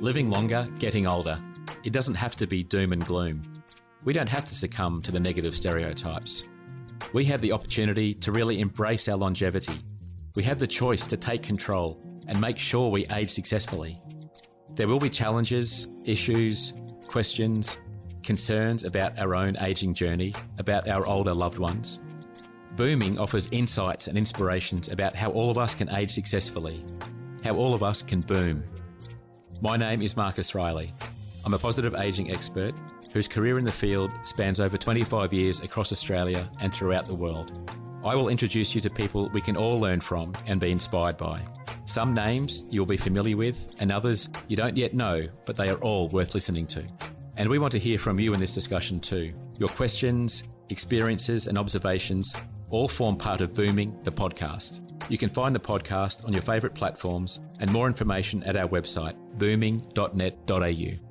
Living longer, getting older. It doesn't have to be doom and gloom. We don't have to succumb to the negative stereotypes. We have the opportunity to really embrace our longevity. We have the choice to take control and make sure we age successfully. There will be challenges, issues, questions, concerns about our own aging journey, about our older loved ones. Booming offers insights and inspirations about how all of us can age successfully, how all of us can boom. My name is Marcus Riley. I'm a positive aging expert whose career in the field spans over 25 years across Australia and throughout the world. I will introduce you to people we can all learn from and be inspired by. Some names you'll be familiar with, and others you don't yet know, but they are all worth listening to. And we want to hear from you in this discussion too. Your questions, experiences, and observations all form part of Booming, the podcast. You can find the podcast on your favourite platforms and more information at our website, booming.net.au.